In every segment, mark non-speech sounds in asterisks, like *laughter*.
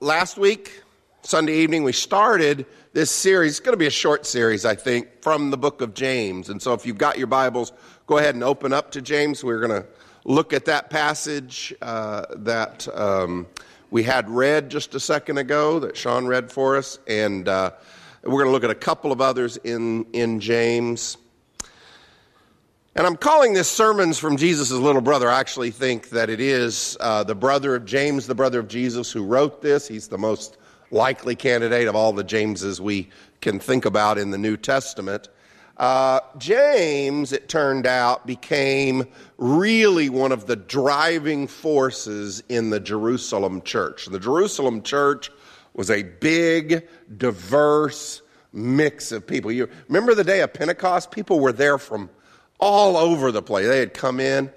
last week, Sunday evening, we started this series. It's going to be a short series, I think, from the book of James. And so if you've got your Bibles, go ahead and open up to James. We're going to look at that passage uh, that um, we had read just a second ago, that Sean read for us. And uh, we're going to look at a couple of others in, in James. And I'm calling this Sermons from Jesus' Little Brother. I actually think that it is uh, the brother of James, the brother of Jesus, who wrote this. He's the most likely candidate of all the Jameses we can think about in the New Testament. Uh, James, it turned out, became really one of the driving forces in the Jerusalem church. The Jerusalem church was a big, diverse mix of people. You remember the day of Pentecost? People were there from all over the place. They had come in.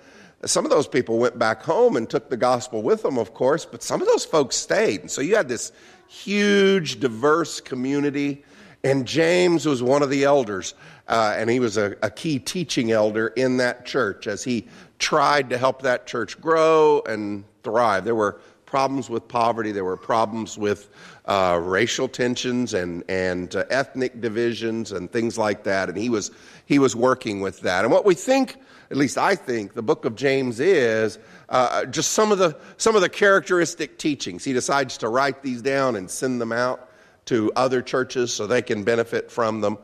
Some of those people went back home and took the gospel with them, of course, but some of those folks stayed. And so you had this huge, diverse community. And James was one of the elders, uh, and he was a, a key teaching elder in that church as he tried to help that church grow and thrive. There were problems with poverty, there were problems with uh, racial tensions and, and uh, ethnic divisions and things like that. And he was, he was working with that. And what we think, at least I think, the book of James is uh, just some of, the, some of the characteristic teachings. He decides to write these down and send them out to other churches so they can benefit from them.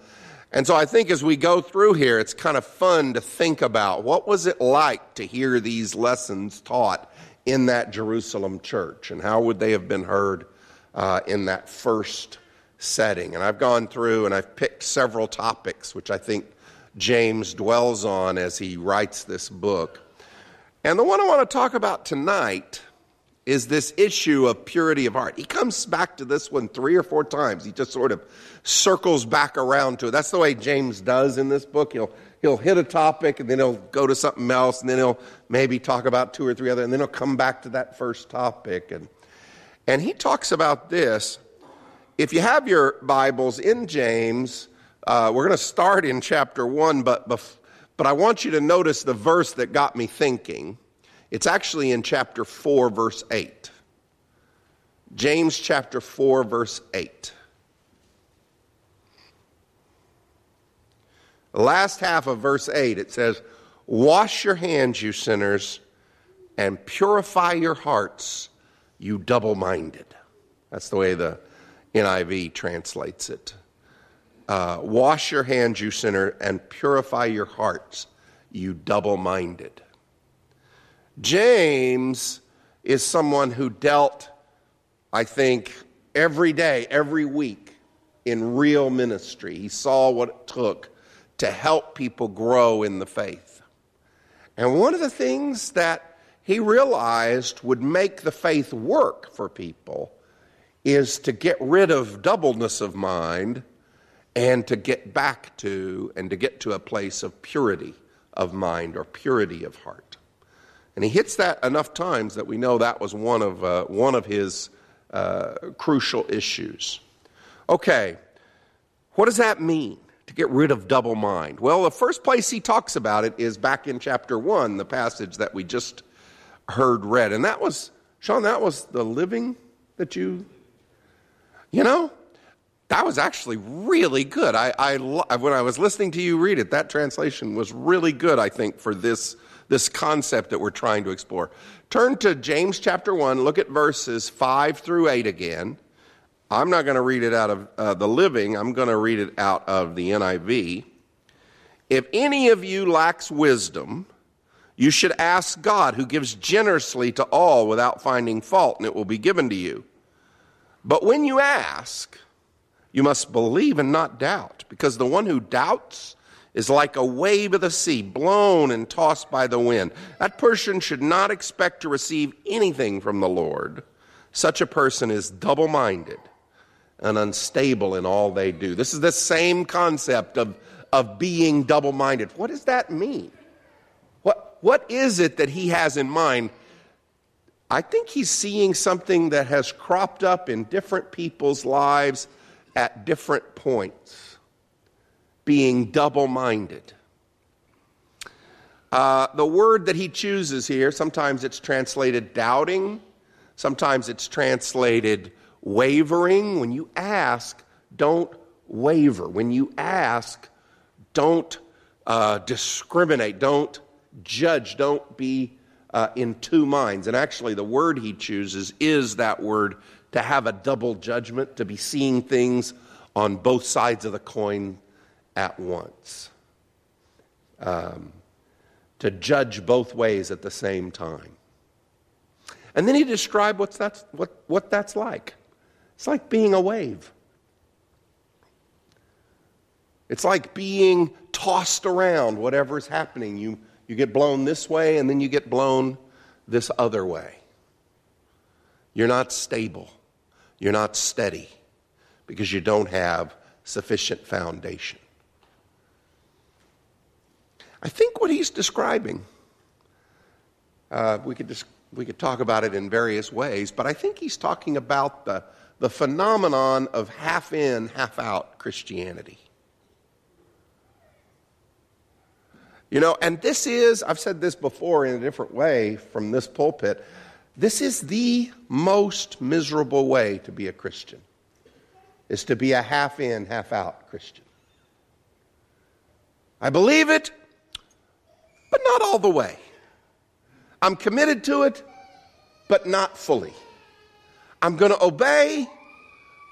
And so I think as we go through here, it's kind of fun to think about what was it like to hear these lessons taught in that Jerusalem church and how would they have been heard uh, in that first setting. And I've gone through and I've picked several topics which I think James dwells on as he writes this book. And the one I want to talk about tonight is this issue of purity of heart. He comes back to this one three or four times. He just sort of circles back around to it. That's the way James does in this book. He'll, he'll hit a topic and then he'll go to something else and then he'll maybe talk about two or three other and then he'll come back to that first topic. And, and he talks about this. If you have your Bibles in James, uh, we're going to start in chapter one, but, but I want you to notice the verse that got me thinking. It's actually in chapter 4, verse 8. James chapter 4, verse 8. The last half of verse 8, it says, Wash your hands, you sinners, and purify your hearts, you double minded. That's the way the NIV translates it. Uh, Wash your hands, you sinner, and purify your hearts, you double minded. James is someone who dealt, I think, every day, every week in real ministry. He saw what it took to help people grow in the faith. And one of the things that he realized would make the faith work for people is to get rid of doubleness of mind and to get back to and to get to a place of purity of mind or purity of heart. And he hits that enough times that we know that was one of, uh, one of his uh, crucial issues. Okay, what does that mean to get rid of double mind? Well, the first place he talks about it is back in chapter 1, the passage that we just heard read. And that was, Sean, that was the living that you, you know, that was actually really good. I, I, when I was listening to you read it, that translation was really good, I think, for this this concept that we're trying to explore. Turn to James chapter 1, look at verses 5 through 8 again. I'm not going to read it out of uh, the living, I'm going to read it out of the NIV. If any of you lacks wisdom, you should ask God, who gives generously to all without finding fault, and it will be given to you. But when you ask, you must believe and not doubt, because the one who doubts is like a wave of the sea, blown and tossed by the wind. That person should not expect to receive anything from the Lord. Such a person is double minded and unstable in all they do. This is the same concept of, of being double minded. What does that mean? What, what is it that he has in mind? I think he's seeing something that has cropped up in different people's lives at different points being double minded. Uh, the word that he chooses here, sometimes it's translated doubting, sometimes it's translated wavering. When you ask, don't waver. When you ask, don't uh, discriminate. Don't judge. Don't be uh, in two minds. And actually, the word he chooses is that word to have a double judgment, to be seeing things on both sides of the coin at once. Um, to judge both ways at the same time. And then he described what's that's, what, what that's like. It's like being a wave. It's like being tossed around, whatever is happening. You, you get blown this way and then you get blown this other way. You're not stable. You're not steady because you don't have sufficient foundation. I think what he's describing, uh, we, could just, we could talk about it in various ways, but I think he's talking about the, the phenomenon of half in, half out Christianity. You know, and this is, I've said this before in a different way from this pulpit, this is the most miserable way to be a Christian, is to be a half in, half out Christian. I believe it, but not all the way. I'm committed to it, but not fully. I'm going to obey,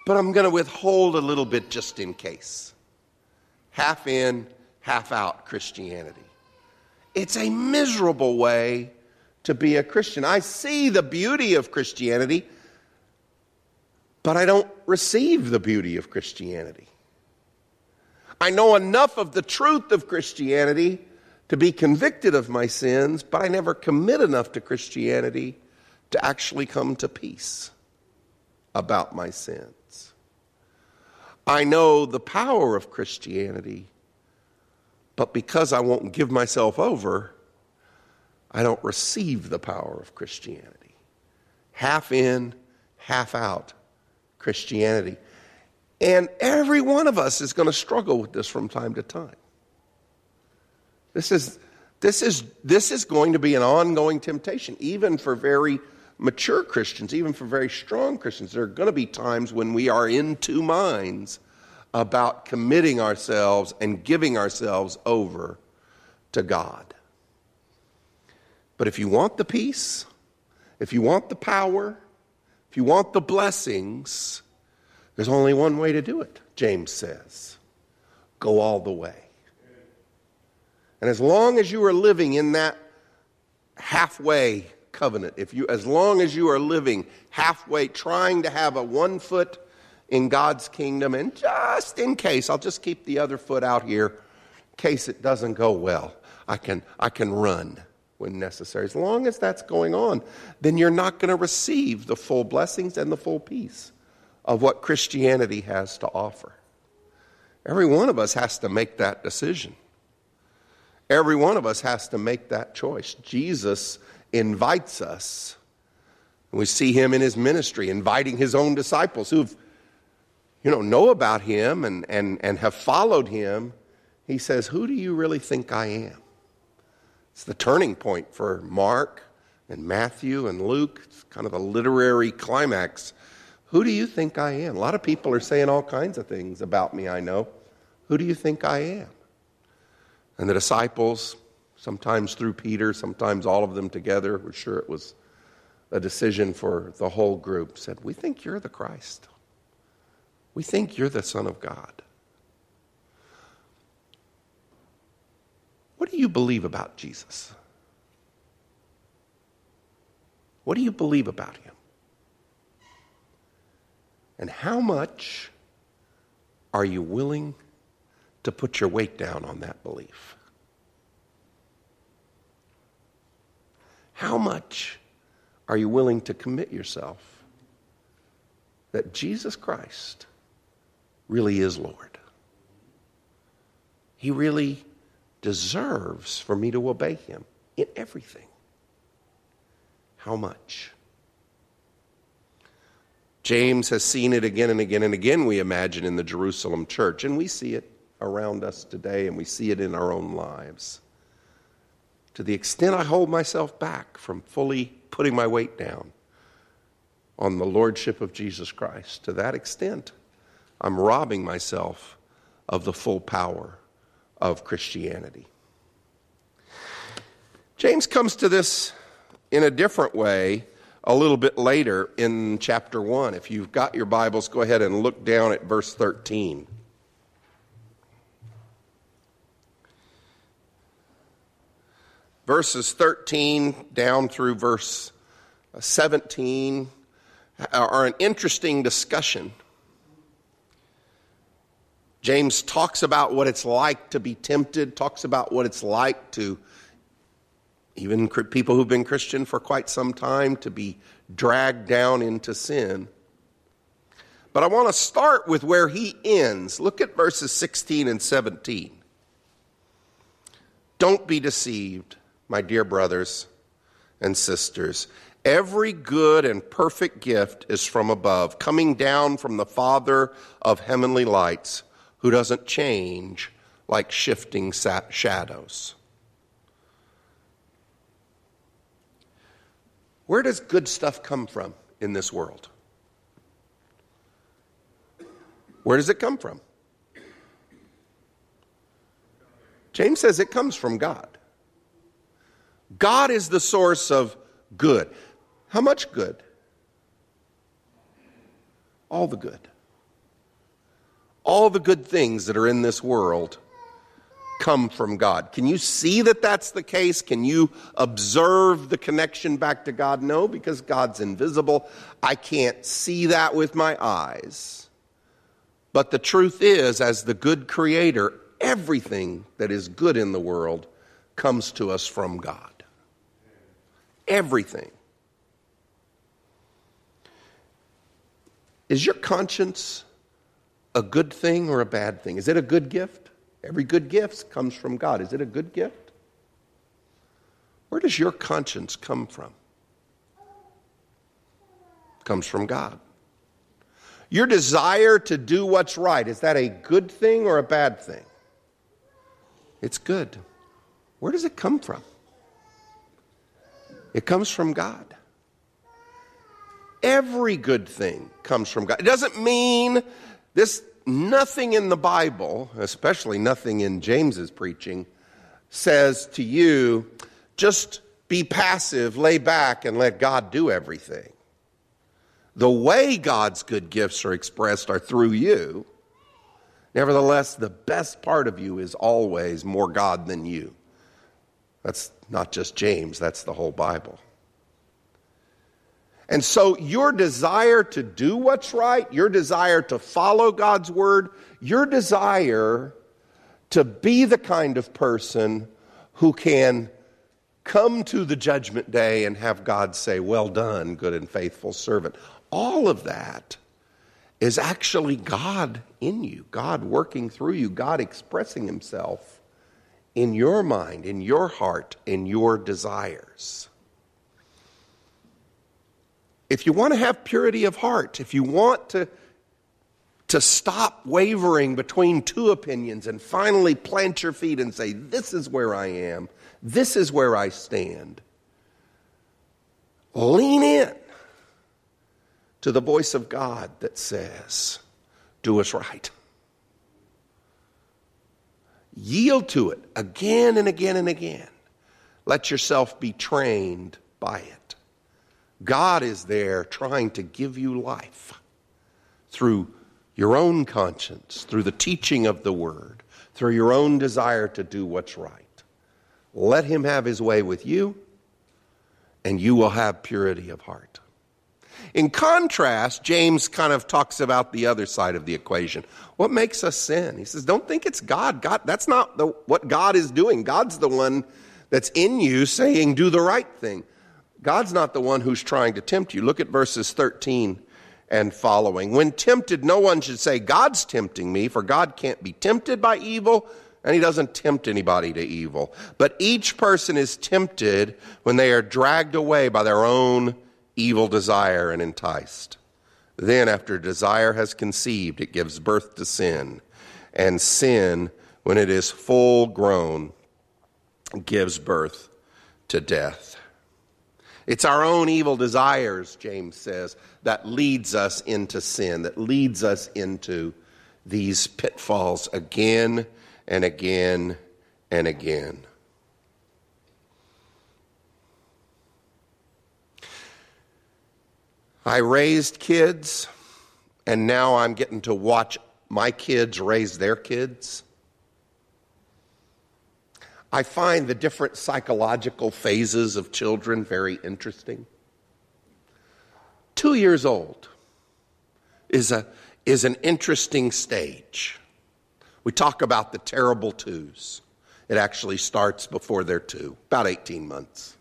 but I'm going to withhold a little bit just in case. Half in, half out Christianity. It's a miserable way to be a Christian. I see the beauty of Christianity, but I don't receive the beauty of Christianity. I know enough of the truth of Christianity to be convicted of my sins, but I never commit enough to Christianity to actually come to peace about my sins. I know the power of Christianity, but because I won't give myself over, I don't receive the power of Christianity. Half in, half out Christianity. And every one of us is going to struggle with this from time to time. This is, this is, this is going to be an ongoing temptation, even for very mature Christians, even for very strong Christians. There are going to be times when we are in two minds about committing ourselves and giving ourselves over to God. But if you want the peace, if you want the power, if you want the blessings, there's only one way to do it, James says go all the way. And as long as you are living in that halfway covenant, if you, as long as you are living halfway, trying to have a one foot in God's kingdom, and just in case, I'll just keep the other foot out here, in case it doesn't go well, I can, I can run when necessary. As long as that's going on, then you're not going to receive the full blessings and the full peace of what Christianity has to offer. Every one of us has to make that decision. Every one of us has to make that choice. Jesus invites us. We see him in his ministry inviting his own disciples who've you know know about him and, and, and have followed him. He says, Who do you really think I am? It's the turning point for Mark and Matthew and Luke. It's kind of a literary climax. Who do you think I am? A lot of people are saying all kinds of things about me, I know. Who do you think I am? And the disciples, sometimes through Peter, sometimes all of them together, we're sure it was a decision for the whole group, said, We think you're the Christ. We think you're the Son of God. What do you believe about Jesus? What do you believe about him? And how much are you willing to put your weight down on that belief? How much are you willing to commit yourself that Jesus Christ really is Lord? He really deserves for me to obey him in everything. How much? James has seen it again and again and again, we imagine, in the Jerusalem church, and we see it around us today, and we see it in our own lives. To the extent I hold myself back from fully putting my weight down, on the lordship of Jesus Christ. To that extent, I'm robbing myself of the full power of Christianity. James comes to this in a different way a little bit later in chapter 1. If you've got your Bibles, go ahead and look down at verse 13. Verses 13 down through verse 17 are an interesting discussion. James talks about what it's like to be tempted, talks about what it's like to, even people who've been Christian for quite some time, to be dragged down into sin. But I want to start with where he ends. Look at verses 16 and 17. Don't be deceived, my dear brothers and sisters. Every good and perfect gift is from above, coming down from the Father of heavenly lights, who doesn't change like shifting shadows. Where does good stuff come from in this world? Where does it come from? James says it comes from God. God is the source of good. How much good? All the good. All the good things that are in this world come from God. Can you see that that's the case? Can you observe the connection back to God? No, because God's invisible. I can't see that with my eyes. But the truth is, as the good creator, everything that is good in the world comes to us from God. Everything. Is your conscience a good thing or a bad thing? Is it a good gift? Every good gift comes from God. Is it a good gift? Where does your conscience come from? It comes from God. Your desire to do what's right, is that a good thing or a bad thing? It's good. Where does it come from? It comes from God. Every good thing comes from God. It doesn't mean this, nothing in the Bible, especially nothing in James's preaching, says to you, just be passive, lay back, and let God do everything. The way God's good gifts are expressed are through you. Nevertheless, the best part of you is always more God than you. That's not just James, that's the whole Bible. And so, your desire to do what's right, your desire to follow God's word, your desire to be the kind of person who can come to the judgment day and have God say, Well done, good and faithful servant. All of that is actually God in you, God working through you, God expressing Himself in your mind, in your heart, in your desires if you want to have purity of heart, if you want to, to stop wavering between two opinions and finally plant your feet and say, This is where I am, this is where I stand, lean in to the voice of God that says, Do us right. Yield to it again and again and again. Let yourself be trained by it. God is there trying to give you life through your own conscience, through the teaching of the Word, through your own desire to do what's right. Let Him have His way with you, and you will have purity of heart. In contrast, James kind of talks about the other side of the equation. What makes us sin? He says, Don't think it's God. God that's not the, what God is doing. God's the one that's in you saying, Do the right thing. God's not the one who's trying to tempt you. Look at verses 13 and following. When tempted, no one should say, God's tempting me, for God can't be tempted by evil, and he doesn't tempt anybody to evil. But each person is tempted when they are dragged away by their own evil desire and enticed. Then, after desire has conceived, it gives birth to sin. And sin, when it is full grown, gives birth to death. It's our own evil desires, James says, that leads us into sin, that leads us into these pitfalls again and again and again. I raised kids, and now I'm getting to watch my kids raise their kids. I find the different psychological phases of children very interesting. Two years old is, a, is an interesting stage. We talk about the terrible twos. It actually starts before they're two, about 18 months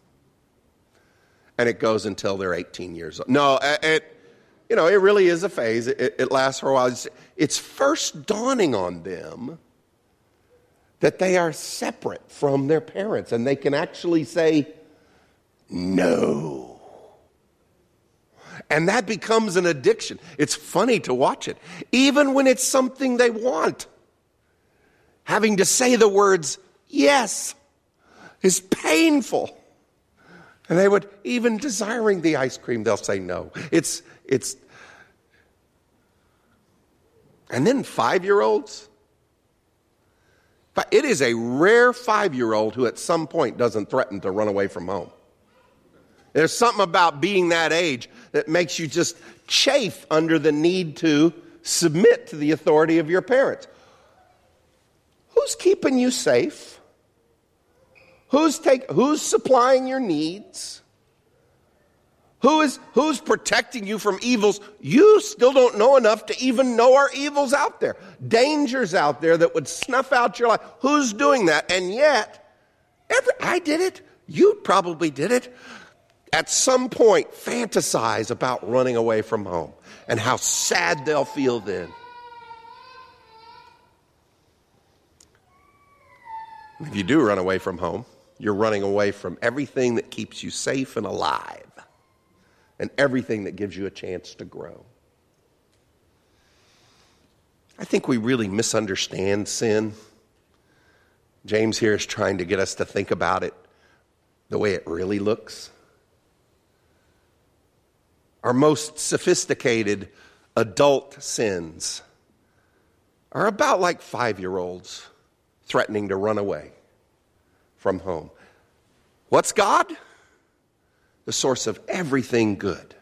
and it goes until they're 18 years old. No, it, you know, it really is a phase. It, it lasts for a while. It's, it's first dawning on them that they are separate from their parents and they can actually say, no. And that becomes an addiction. It's funny to watch it, even when it's something they want. Having to say the words yes is painful. And they would, even desiring the ice cream, they'll say no. It's, it's, and then five year olds. It is a rare five year old who at some point doesn't threaten to run away from home. There's something about being that age that makes you just chafe under the need to submit to the authority of your parents. Who's keeping you safe? Who's, take, who's supplying your needs? Who is, who's protecting you from evils you still don't know enough to even know are evils out there? Dangers out there that would snuff out your life. Who's doing that? And yet, every, I did it. You probably did it. At some point, fantasize about running away from home and how sad they'll feel then. If you do run away from home, you're running away from everything that keeps you safe and alive and everything that gives you a chance to grow. I think we really misunderstand sin. James here is trying to get us to think about it the way it really looks. Our most sophisticated adult sins are about like five year olds threatening to run away from home. What's God? The source of everything good.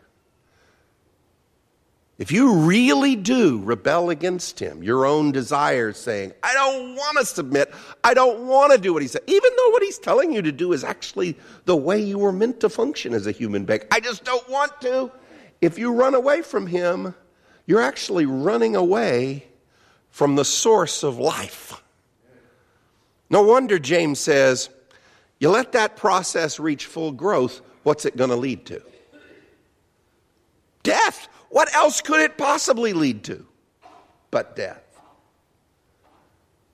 If you really do rebel against him, your own desires saying, I don't want to submit, I don't want to do what he said, even though what he's telling you to do is actually the way you were meant to function as a human being, I just don't want to. If you run away from him, you're actually running away from the source of life. No wonder James says, you let that process reach full growth, what's it going to lead to? Death. What else could it possibly lead to but death?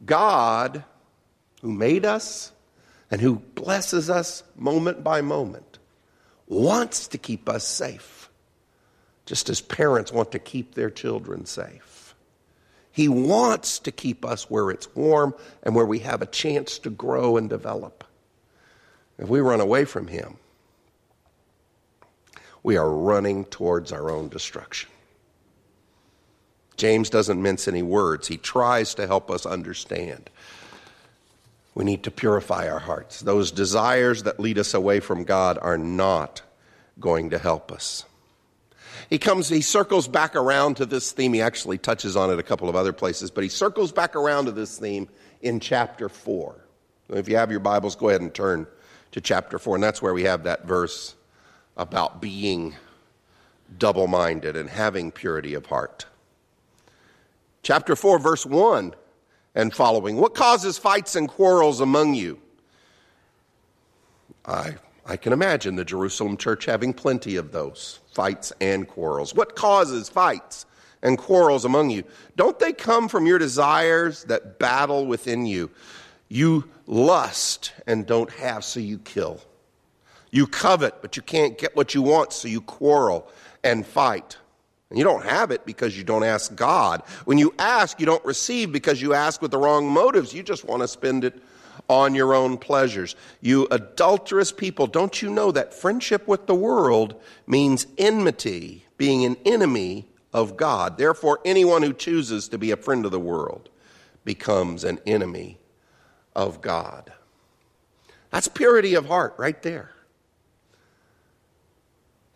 God, who made us and who blesses us moment by moment, wants to keep us safe, just as parents want to keep their children safe. He wants to keep us where it's warm and where we have a chance to grow and develop. If we run away from Him, we are running towards our own destruction. James doesn't mince any words, he tries to help us understand. We need to purify our hearts. Those desires that lead us away from God are not going to help us. He comes, he circles back around to this theme. He actually touches on it a couple of other places, but he circles back around to this theme in chapter 4. If you have your Bibles, go ahead and turn to chapter 4, and that's where we have that verse about being double minded and having purity of heart. Chapter 4, verse 1 and following. What causes fights and quarrels among you? I, I can imagine the Jerusalem church having plenty of those fights and quarrels. What causes fights and quarrels among you? Don't they come from your desires that battle within you? You lust and don't have, so you kill. You covet, but you can't get what you want, so you quarrel and fight. And you don't have it because you don't ask God. When you ask, you don't receive because you ask with the wrong motives. You just want to spend it on your own pleasures. You adulterous people, don't you know that friendship with the world means enmity, being an enemy of God? Therefore, anyone who chooses to be a friend of the world becomes an enemy of God. That's purity of heart right there.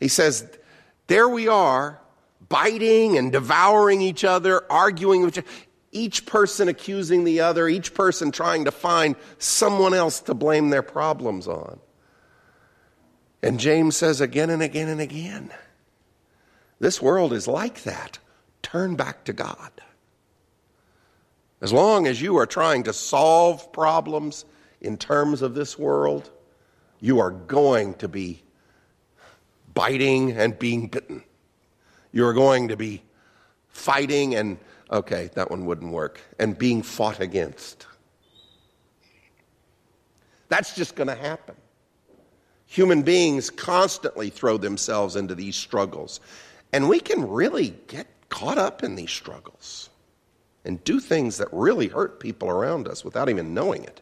He says, There we are, biting and devouring each other, arguing with each each person accusing the other, each person trying to find someone else to blame their problems on. And James says again and again and again this world is like that. Turn back to God. As long as you are trying to solve problems in terms of this world, you are going to be biting and being bitten. You are going to be fighting and Okay, that one wouldn't work. And being fought against. That's just going to happen. Human beings constantly throw themselves into these struggles. And we can really get caught up in these struggles and do things that really hurt people around us without even knowing it.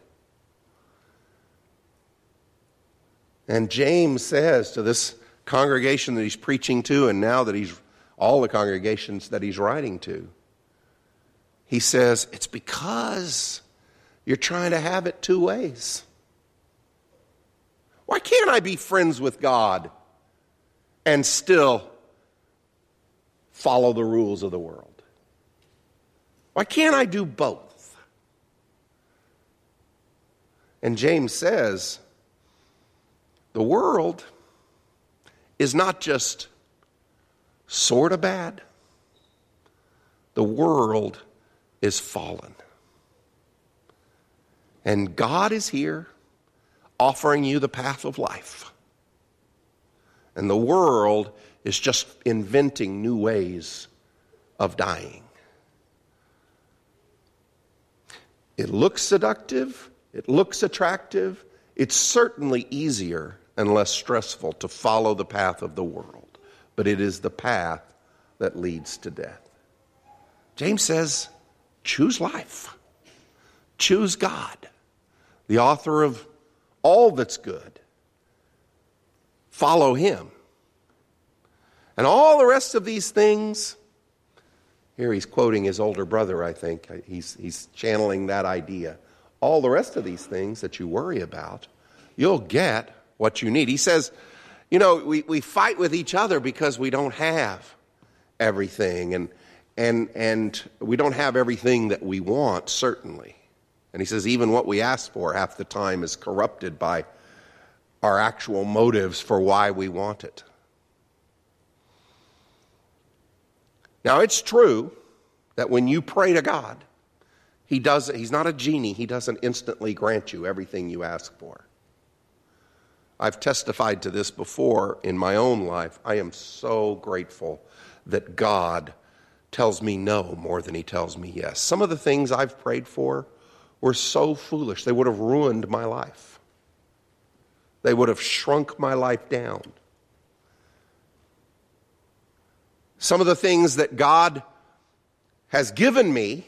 And James says to this congregation that he's preaching to, and now that he's all the congregations that he's writing to, he says, It's because you're trying to have it two ways. Why can't I be friends with God and still follow the rules of the world? Why can't I do both? And James says, the world is not just sort of bad, the world is fallen. And God is here offering you the path of life. And the world is just inventing new ways of dying. It looks seductive, it looks attractive. It's certainly easier and less stressful to follow the path of the world, but it is the path that leads to death. James says, choose life. Choose God, the author of all that's good. Follow Him. And all the rest of these things, here he's quoting his older brother, I think. He's, he's channeling that idea. All the rest of these things that you worry about, you'll get what you need. He says, you know, we, we fight with each other because we don't have everything. And, and, and we don't have everything that we want, certainly. And he says, even what we ask for half the time is corrupted by our actual motives for why we want it. Now, it's true that when you pray to God, he does, he's not a genie. He doesn't instantly grant you everything you ask for. I've testified to this before in my own life. I am so grateful that God tells me no more than he tells me yes. Some of the things I've prayed for were so foolish, they would have ruined my life. They would have shrunk my life down. Some of the things that God has given me,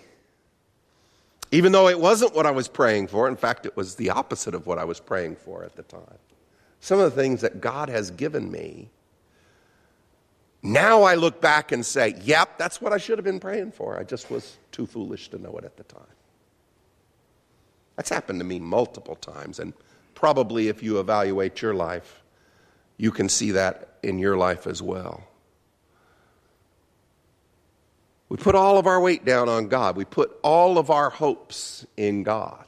even though it wasn't what I was praying for, in fact, it was the opposite of what I was praying for at the time. Some of the things that God has given me now I look back and say, yep, that's what I should have been praying for. I just was too foolish to know it at the time. That's happened to me multiple times, and probably if you evaluate your life, you can see that in your life as well. We put all of our weight down on God. We put all of our hopes in God.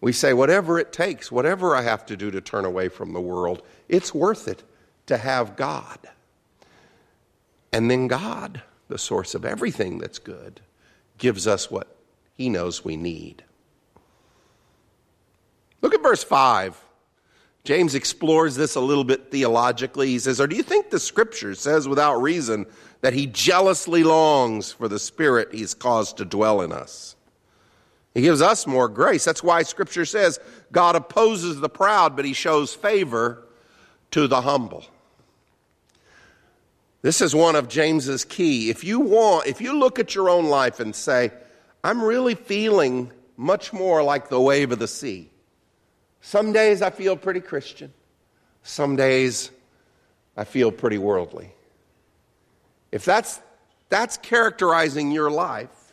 We say, whatever it takes, whatever I have to do to turn away from the world, it's worth it to have God. And then God, the source of everything that's good, gives us what He knows we need. Look at verse 5. James explores this a little bit theologically. He says, Or do you think the scripture says without reason that he jealously longs for the spirit he's caused to dwell in us? He gives us more grace. That's why scripture says God opposes the proud, but he shows favor to the humble. This is one of James's key. If you want, if you look at your own life and say, I'm really feeling much more like the wave of the sea. Some days I feel pretty Christian, some days I feel pretty worldly. If that's, that's characterizing your life,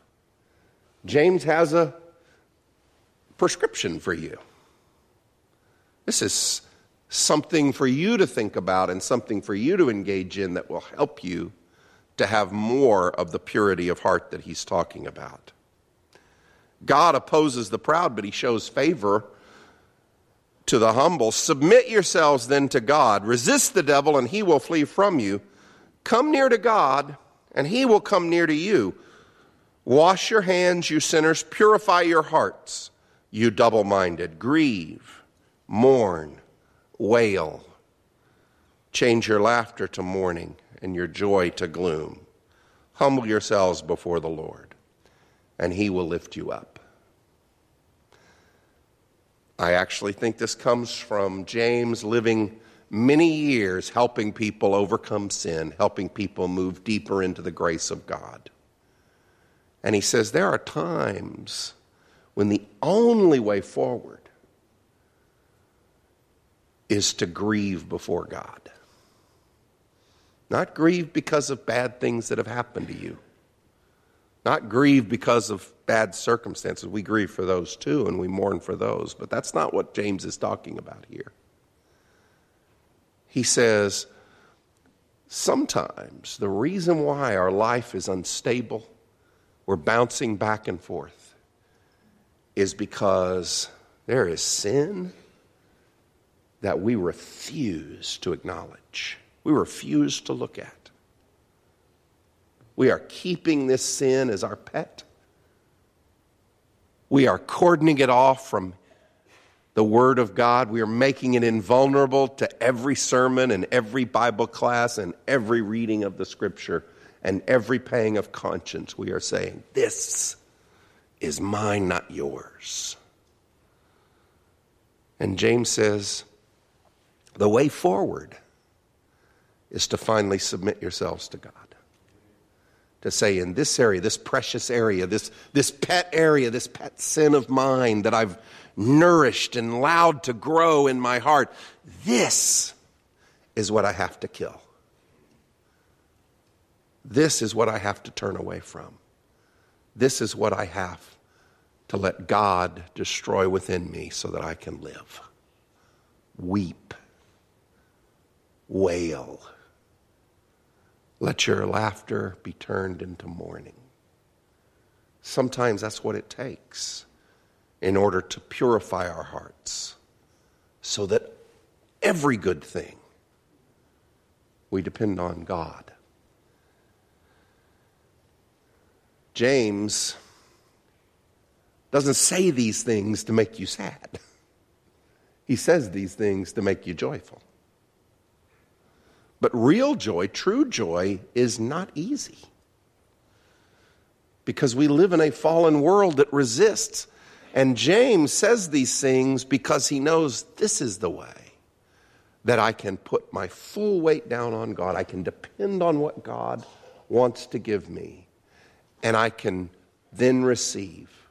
James has a prescription for you. This is something for you to think about and something for you to engage in that will help you to have more of the purity of heart that he's talking about. God opposes the proud, but he shows favor to the humble. Submit yourselves then to God. Resist the devil, and he will flee from you. Come near to God, and he will come near to you. Wash your hands, you sinners. Purify your hearts, you double minded. Grieve, mourn, wail. Change your laughter to mourning and your joy to gloom. Humble yourselves before the Lord, and he will lift you up. I actually think this comes from James living many years helping people overcome sin, helping people move deeper into the grace of God. And he says there are times when the only way forward is to grieve before God. Not grieve because of bad things that have happened to you. Not grieve because of bad circumstances. We grieve for those too, and we mourn for those. But that's not what James is talking about here. He says, sometimes the reason why our life is unstable, we're bouncing back and forth, is because there is sin that we refuse to acknowledge, we refuse to look at. We are keeping this sin as our pet. We are cordoning it off from the Word of God. We are making it invulnerable to every sermon and every Bible class and every reading of the Scripture and every pang of conscience. We are saying, This is mine, not yours. And James says, the way forward is to finally submit yourselves to God to say, in this area, this precious area, this, this pet area, this pet sin of mine that I've nourished and allowed to grow in my heart, this is what I have to kill. This is what I have to turn away from. This is what I have to let God destroy within me so that I can live. Weep, wail let your laughter be turned into mourning. Sometimes that's what it takes in order to purify our hearts so that every good thing we depend on God. James doesn't say these things to make you sad. *laughs* He says these things to make you joyful. But real joy, true joy, is not easy. Because we live in a fallen world that resists. And James says these things because he knows this is the way that I can put my full weight down on God. I can depend on what God wants to give me. And I can then receive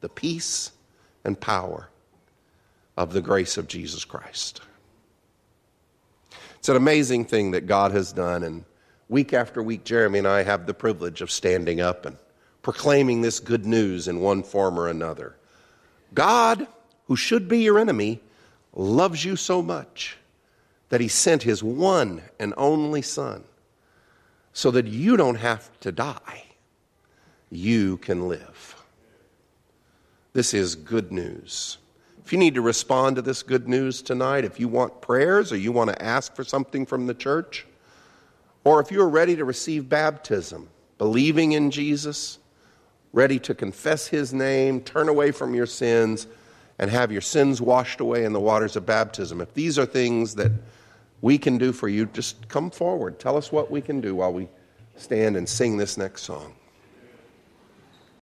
the peace and power of the grace of Jesus Christ. It's an amazing thing that God has done. And week after week, Jeremy and I have the privilege of standing up and proclaiming this good news in one form or another. God, who should be your enemy, loves you so much that he sent his one and only Son so that you don't have to die. You can live. This is good news. If you need to respond to this good news tonight, if you want prayers or you want to ask for something from the church, or if you're ready to receive baptism, believing in Jesus, ready to confess his name, turn away from your sins, and have your sins washed away in the waters of baptism, if these are things that we can do for you, just come forward. Tell us what we can do while we stand and sing this next song.